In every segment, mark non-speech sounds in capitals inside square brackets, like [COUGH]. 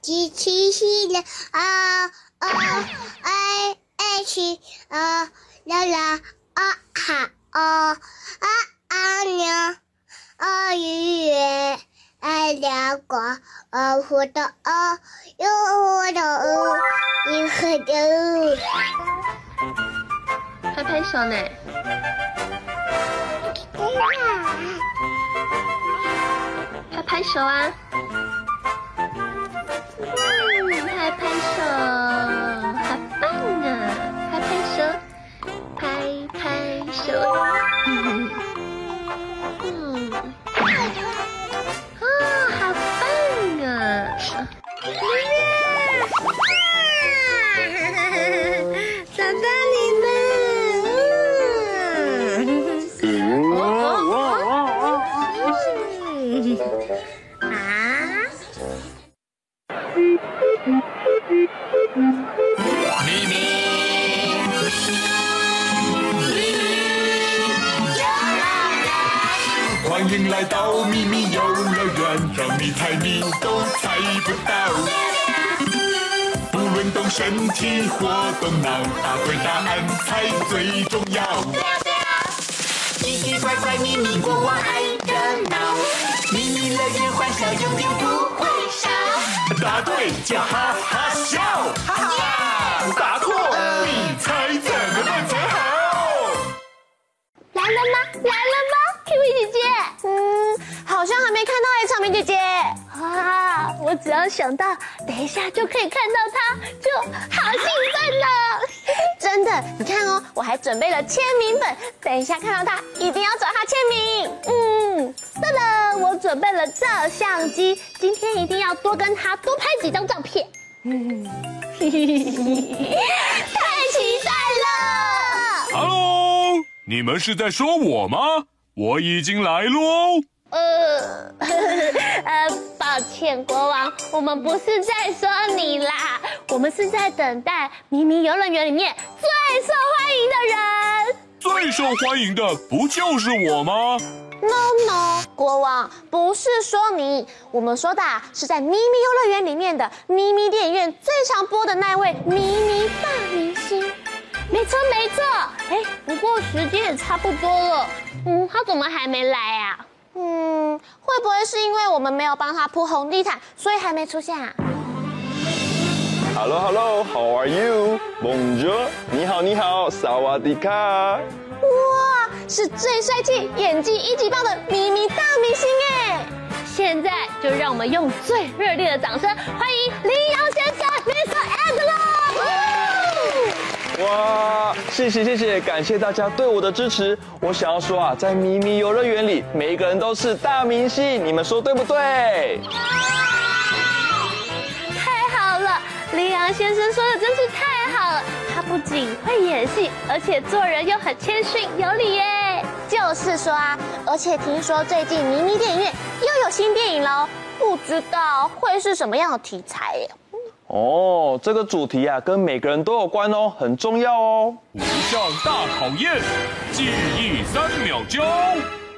机器是了啊啊爱爱去啊啦啦啊哈啊啊啊娘啊愉悦爱亮光啊活的啊又活的哦又活的，拍拍手呢。拍拍手啊！嗯，拍拍手，好棒啊！拍拍手，拍拍手。嗯，[LAUGHS] [LAUGHS] 嗯，啊，好棒啊！欢迎来到秘密游乐园，让你猜谜都猜不到。不论动身体或动脑，答对答案才最重要。奇奇怪怪秘密国王爱热闹，秘密乐园欢笑永远。答对就哈哈笑，哈哈！答错你猜怎么办才好？来了吗？来了吗？QV 姐姐，嗯，好像还没看到哎，草莓姐姐。啊，我只要想到等一下就可以看到她，就好兴奋了。[LAUGHS] 真的，你看哦，我还准备了签名本，等一下看到他一定要找他签名。嗯，对了，我准备了照相机，今天一定要多跟他多拍几张照片。嗯，[LAUGHS] 太期待了。Hello，你们是在说我吗？我已经来喽。呃，[LAUGHS] 呃，抱歉，国王，我们不是在说你啦，我们是在等待咪咪游乐园里面最受欢迎的人。最受欢迎的不就是我吗？No No，国王不是说你，我们说的是在咪咪游乐园里面的咪咪电影院最常播的那位咪咪大明星。没错没错，哎，不过时间也差不多了，嗯，他怎么还没来啊？嗯，会不会是因为我们没有帮他铺红地毯，所以还没出现啊？Hello Hello，How are you？Bonjour，你好你好，萨瓦迪卡。哇，是最帅气、演技一级棒的咪咪大明星哎！现在就让我们用最热烈的掌声欢迎羚羊先生哇，谢谢谢谢，感谢大家对我的支持。我想要说啊，在咪咪游乐园里，每一个人都是大明星，你们说对不对？太好了，羚羊先生说的真是太好了。他不仅会演戏，而且做人又很谦逊有礼耶。就是说啊，而且听说最近咪咪电影院又有新电影喽，不知道会是什么样的题材耶。哦，这个主题啊，跟每个人都有关哦，很重要哦。五项大考验，记忆三秒交，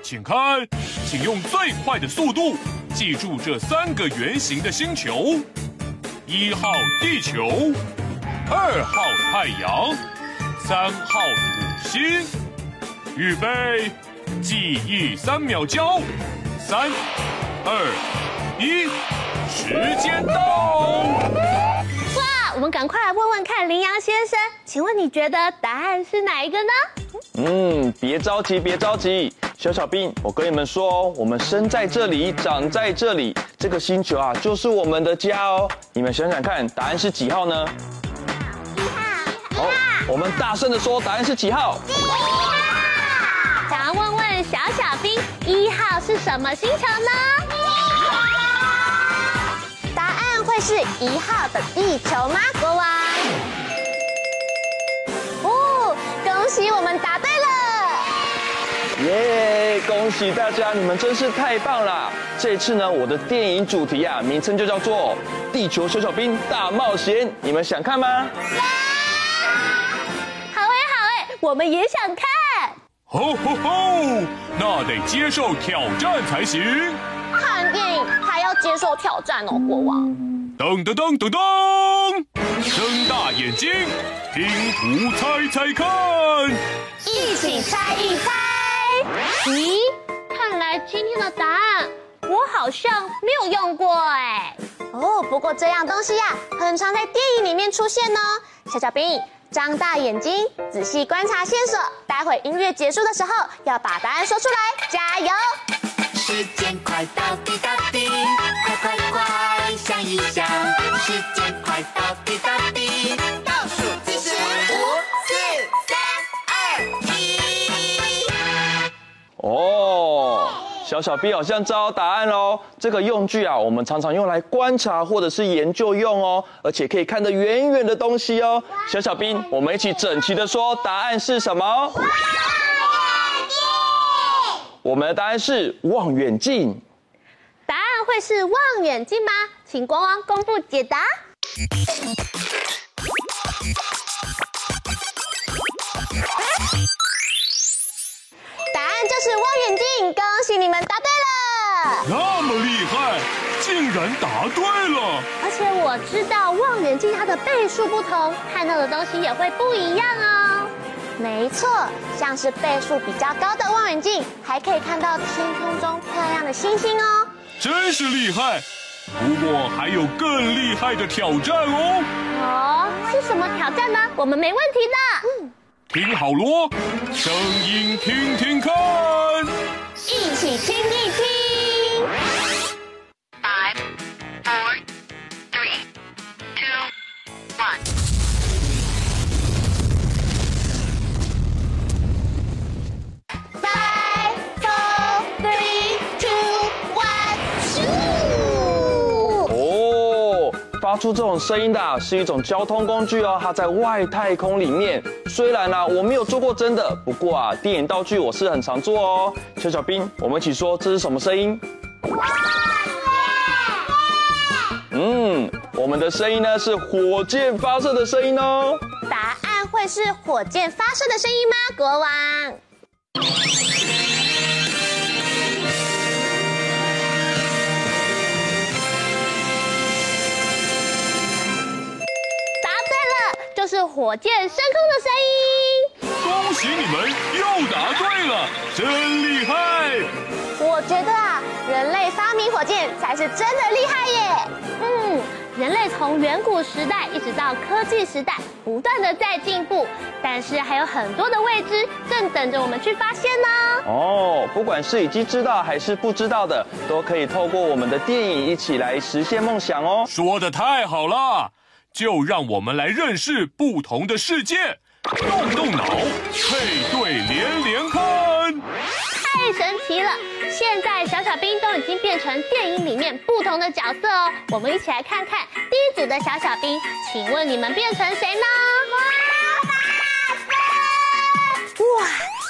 请看，请用最快的速度记住这三个圆形的星球：一号地球，二号太阳，三号土星。预备，记忆三秒交，三、二、一，时间到。我们赶快来问问看，羚羊先生，请问你觉得答案是哪一个呢？嗯，别着急，别着急，小小兵，我跟你们说哦，我们生在这里，长在这里，这个星球啊，就是我们的家哦。你们想想看，答案是几号呢？一号。好，我们大声的说，答案是几号？一号。想要问问小小兵，一号是什么星球呢？会是一号的地球吗？国王？哦，恭喜我们答对了！耶，恭喜大家，你们真是太棒了！这次呢，我的电影主题啊，名称就叫做《地球小小兵大冒险》，你们想看吗？好哎，好哎，我们也想看。吼吼吼，那得接受挑战才行。看电影还要接受挑战哦，国王。噔噔噔噔噔，睁大眼睛，拼图猜猜看，一起猜一猜。咦，看来今天的答案我好像没有用过哎。哦，不过这样东西呀、啊，很常在电影里面出现哦。小小兵，张大眼睛，仔细观察线索，待会音乐结束的时候要把答案说出来，加油！时间快到滴答滴，一下，时间快到滴答滴，倒数计时五、四、三、二、一。哦，小小兵好像知道答案喽。这个用具啊，我们常常用来观察或者是研究用哦，而且可以看得远远的东西哦。小小兵，我们一起整齐的说，答案是什么？望远镜。我们的答案是望远镜。答案会是望远镜吗？请国王公布解答。答案就是望远镜，恭喜你们答对了！那么厉害，竟然答对了！而且我知道望远镜它的倍数不同，看到的东西也会不一样哦。没错，像是倍数比较高的望远镜，还可以看到天空中漂亮的星星哦。真是厉害！不过还有更厉害的挑战哦。哦，是什么挑战呢？我们没问题的。嗯。听好咯，声音听听看，一起听一听。发出这种声音的，是一种交通工具哦，它在外太空里面。虽然呢，我没有做过真的，不过啊，电影道具我是很常做哦。小小兵，我们一起说，这是什么声音？嗯，我们的声音呢是火箭发射的声音哦。答案会是火箭发射的声音吗，国王？就是火箭升空的声音。恭喜你们又答对了，真厉害！我觉得啊，人类发明火箭才是真的厉害耶。嗯，人类从远古时代一直到科技时代，不断的在进步，但是还有很多的未知正等着我们去发现呢。哦，不管是已经知道还是不知道的，都可以透过我们的电影一起来实现梦想哦。说的太好了，就让我们来认识不同的世界，动动脑，配对连连看，太神奇了！现在小小兵都已经变成电影里面不同的角色哦。我们一起来看看第一组的小小兵，请问你们变成谁呢？哇，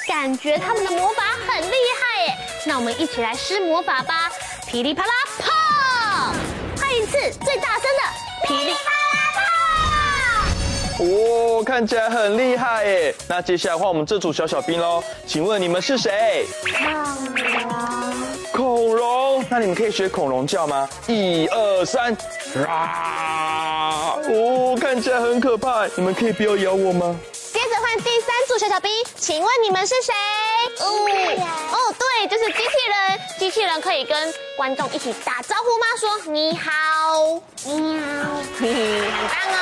感觉他们的魔法很厉害耶！那我们一起来施魔法吧！噼里啪啦砰！换一次最大看起来很厉害耶！那接下来换我们这组小小兵喽，请问你们是谁？恐龙，那你们可以学恐龙叫吗？一二三，啊！哦，看起来很可怕，你们可以不要咬我吗？第三组小小兵，请问你们是谁？哦，哦，对，就是机器人。机器人可以跟观众一起打招呼吗？说你好，你好，嘿嘿，很棒哦。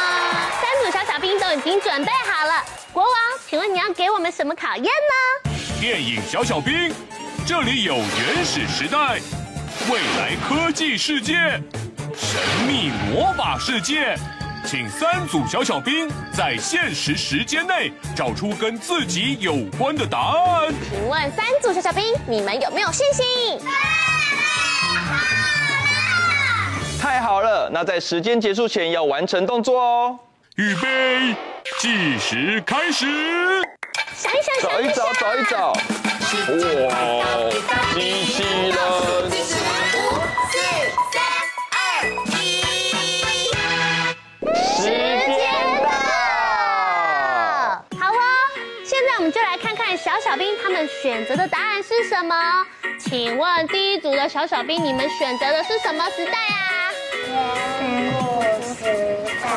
三组小小兵都已经准备好了，国王，请问你要给我们什么考验呢？电影小小兵。这里有原始时代、未来科技世界、神秘魔法世界，请三组小小兵在限时时间内找出跟自己有关的答案。请问三组小小兵，你们有没有信心？太好了，那在时间结束前要完成动作哦。预备，计时开始。想一想，找一找，找一找。哇！机器人！选择的答案是什么。请问第一组的小小兵，你们选择的是什么时代啊？远古时代。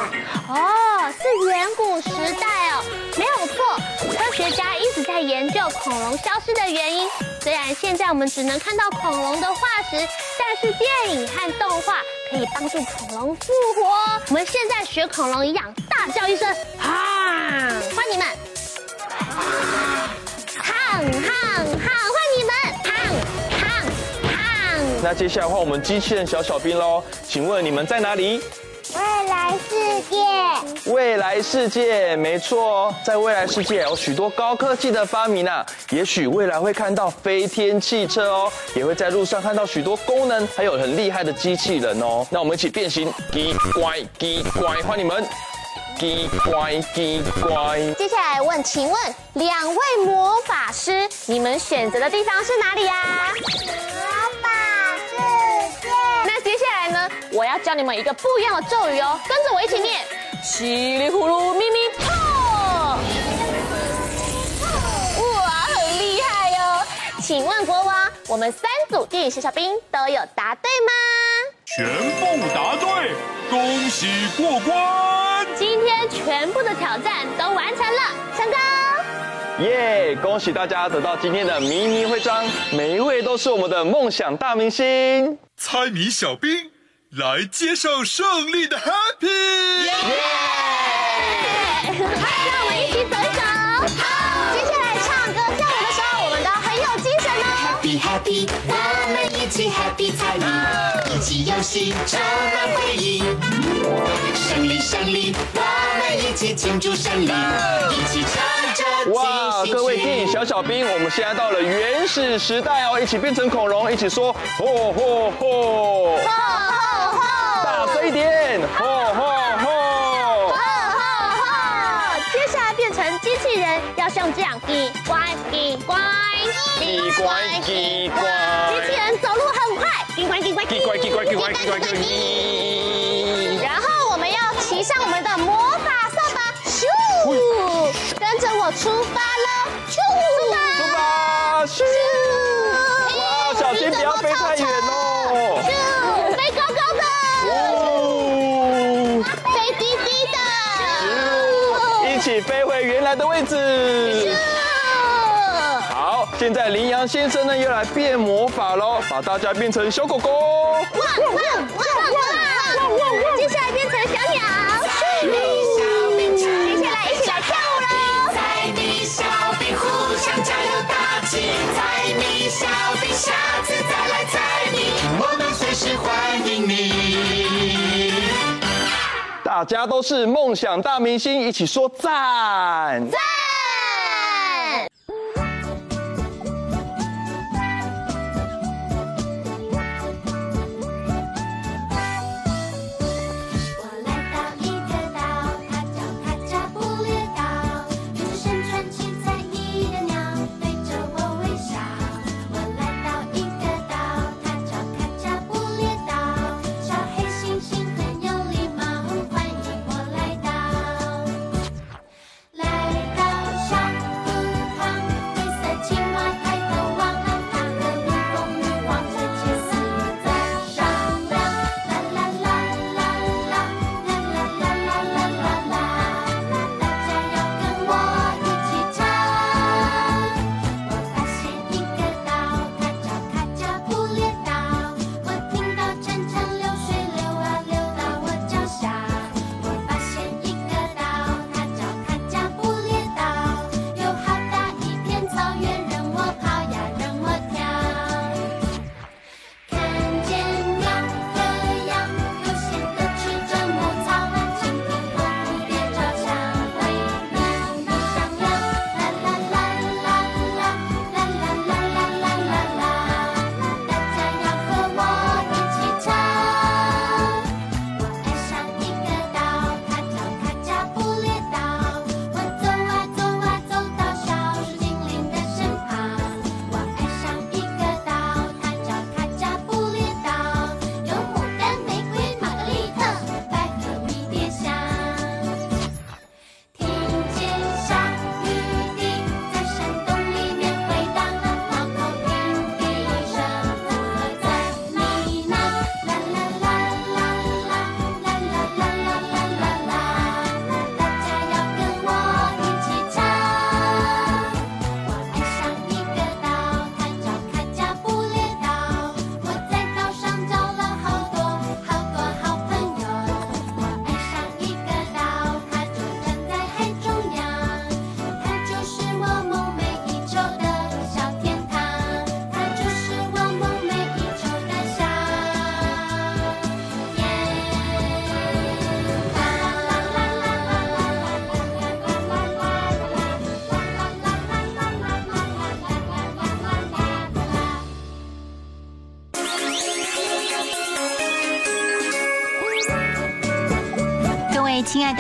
哦，是远古时代哦，没有错。科学家一直在研究恐龙消失的原因。虽然现在我们只能看到恐龙的化石，但是电影和动画可以帮助恐龙复活。我们现在学恐龙一样，大叫一声“啊”，欢迎你们！哈哈哈，欢迎你们！哈哈哈。那接下来换我们机器人小小兵喽，请问你们在哪里？未来世界，未来世界，没错哦，在未来世界有许多高科技的发明啊，也许未来会看到飞天汽车哦，也会在路上看到许多功能，还有很厉害的机器人哦。那我们一起变形，奇怪奇怪，欢迎你们，奇怪奇怪。接下来问，请问两位魔法师，你们选择的地方是哪里呀、啊？魔法世界。那接下来呢？我要教你们一个不一样的咒语哦，跟着我一起念：稀里呼噜咪咪泡。哇，很厉害哟、哦！请问国王，我们三组电影小小兵都有答对吗？全部答对，恭喜过关！今天全部的挑战都完成了，成功！耶！恭喜大家得到今天的迷你徽章，每一位都是我们的梦想大明星。猜谜小兵。来接受胜利的 Happy！耶！[LAUGHS] 让我们一起 Happy Happy，我们一起 Happy 猜谜，一起游戏充满回忆。胜利胜利，我们一起庆祝胜利，一起唱着。哇，各位电影小小兵，我们现在到了原始时代哦，一起变成恐龙，一起说吼吼吼！大声一点！吼吼吼！吼吼吼！接下来变成机器人，要像这样，奇怪奇怪，奇怪奇怪。机器人走路很快，奇怪奇怪奇怪奇怪奇怪奇怪奇怪。然后我们要骑上我们的魔法扫把，咻！跟着我出发喽，咻！出发！咻！哇，小心不要飞太远哦！咻！飞高高的。飞低低的，一起飞回原来的位置。现在羚羊先生呢又来变魔法喽，把大家变成小狗狗。汪汪汪汪汪汪！接下来变成小鸟。接下来一起来跳舞喽。猜谜小兵互相加油打气，猜谜小兵下次再来猜谜，我们随时欢迎你。大家都是梦想大明星，一起说赞！赞！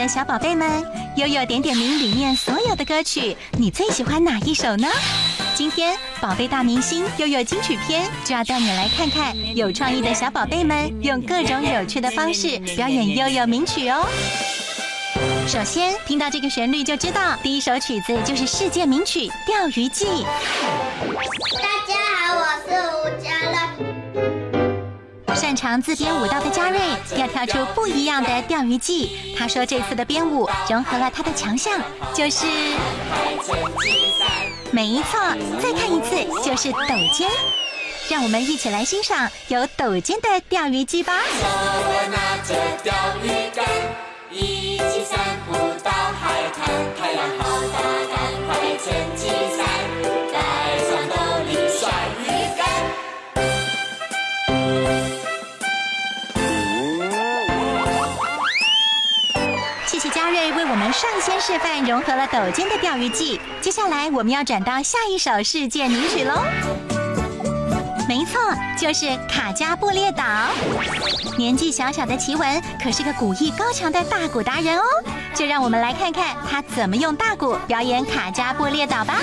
小宝贝们，悠悠点点名里面所有的歌曲，你最喜欢哪一首呢？今天宝贝大明星悠悠金曲篇就要带你来看看有创意的小宝贝们用各种有趣的方式表演悠悠名曲哦。首先听到这个旋律就知道，第一首曲子就是世界名曲《钓鱼记》。擅长自编舞蹈的嘉瑞要跳出不一样的钓鱼记。他说这次的编舞融合了他的强项，就是没错，再看一次就是抖肩。让我们一起来欣赏有抖肩的钓鱼记吧。散步到海滩，太阳好大，赶快撑起伞，瑞为我们率先示范融合了抖肩的钓鱼技。接下来我们要转到下一首世界名曲喽。没错，就是卡加布列岛。年纪小小的奇文可是个古艺高强的大鼓达人哦，就让我们来看看他怎么用大鼓表演卡加布列岛吧。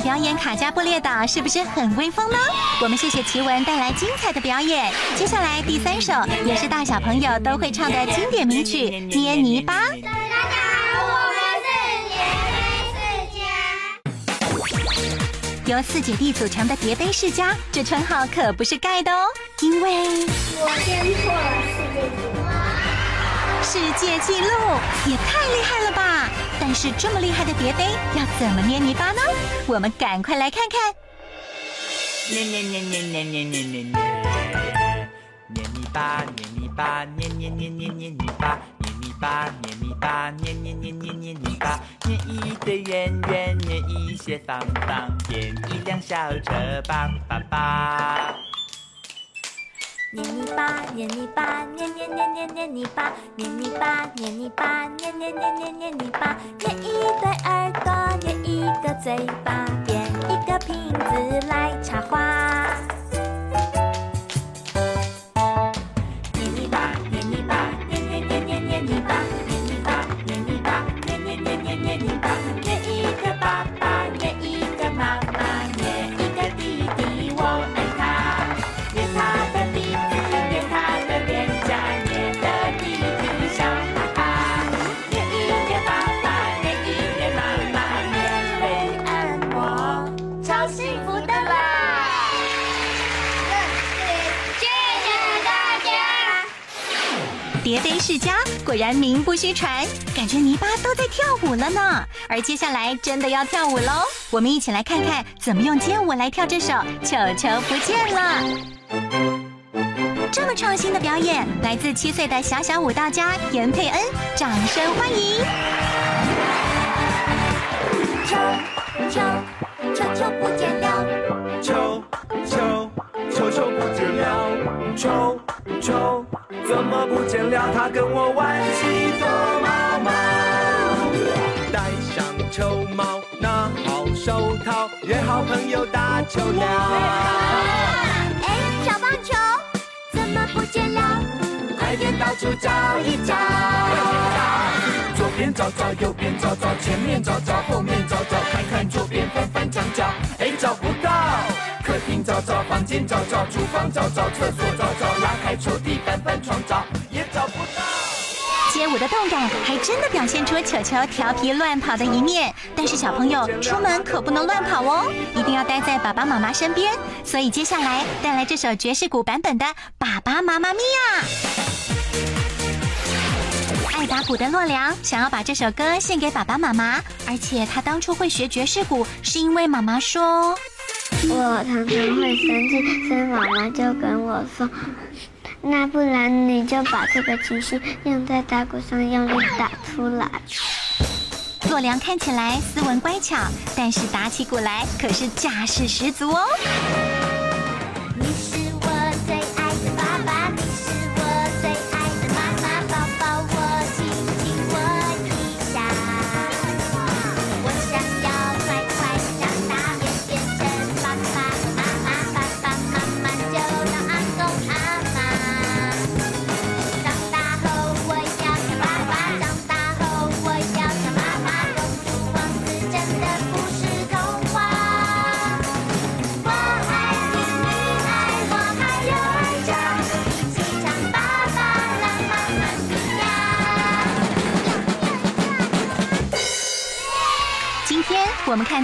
表演卡加布列岛，是不是很威风呢？我们谢谢奇文带来精彩的表演。接下来第三首也是大小朋友都会唱的经典名曲《捏泥巴》。大家好，我们是叠杯世家。由四姐弟组成的叠杯世家，这称号可不是盖的哦，因为我先破了世界纪录。世界纪录也太厉害了吧！但是这么厉害的叠杯要怎么捏泥巴呢？我们赶快来看看。捏捏捏捏捏捏捏捏捏，捏泥巴捏泥巴捏捏捏捏捏泥巴，捏泥巴捏泥巴捏捏捏捏捏泥巴，捏一堆圆圆，捏一些方方，变一辆小车，棒棒棒。捏泥巴，捏泥巴，捏捏捏捏捏泥巴，捏泥巴，捏泥巴，捏捏捏捏捏泥巴，捏一对耳朵，捏一个嘴巴，变一个瓶子来插花。世家果然名不虚传，感觉泥巴都在跳舞了呢。而接下来真的要跳舞喽，我们一起来看看怎么用街舞来跳这首《球球不见了》。这么创新的表演，来自七岁的小小舞蹈家严佩恩，掌声欢迎！不见了？他跟我玩起躲猫猫，戴上球帽，拿好手套，约好朋友打球了。哎，小棒球怎么不见了？快点到处找一找，左边找找，右边找找，前面找找，后面找找，看看左边翻翻墙角，哎，找不到。客厅找找，房间找找，厨房找找，厕所找找，拉开抽屉翻翻床找。街舞的动感还真的表现出球球调皮乱跑的一面，但是小朋友出门可不能乱跑哦，一定要待在爸爸妈妈身边。所以接下来带来这首爵士鼓版本的《爸爸妈妈咪呀》。爱打鼓的洛良想要把这首歌献给爸爸妈妈，而且他当初会学爵士鼓，是因为妈妈说。我常常会生气，所以妈妈就跟我说：“那不然你就把这个情绪用在打鼓上，用力打出来。”洛良看起来斯文乖巧，但是打起鼓来可是架势十足哦。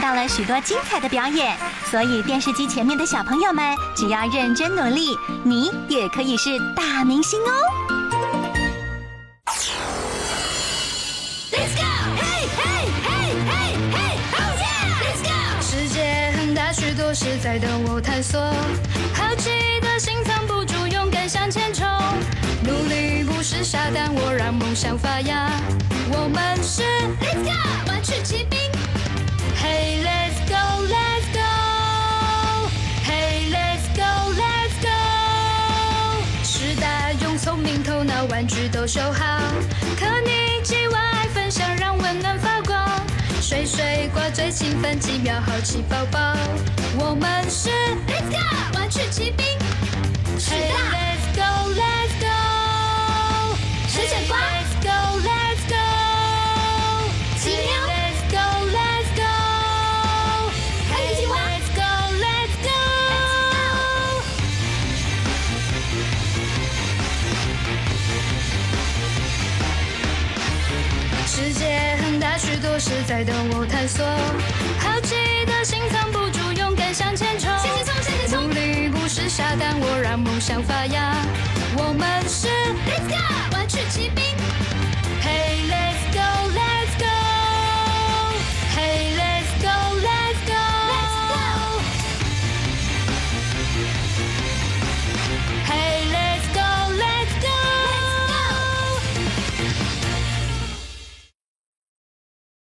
到了许多精彩的表演，所以电视机前面的小朋友们，只要认真努力，你也可以是大明星哦。Let's go！嘿嘿嘿嘿嘿，Oh yeah！Let's go！世界很大，许多事在等我探索。好奇的心藏不住，勇敢向前冲。努力不是傻但，我让梦想发芽。我们是 Let's go！玩去骑兵。Let's go，Hey，Let's go，Let's go。时代用聪明头脑，玩具都收好。可你 JY 分享，让温暖发光。水水挂最勤奋，几秒好奇宝宝。我们是 Let's go，玩具骑兵。时代，Let's go，Let's go。世界瓜。等我探索。好奇的心藏不住，勇敢向前冲。向前冲向前冲努力不是傻蛋，我让梦想发芽。我们是。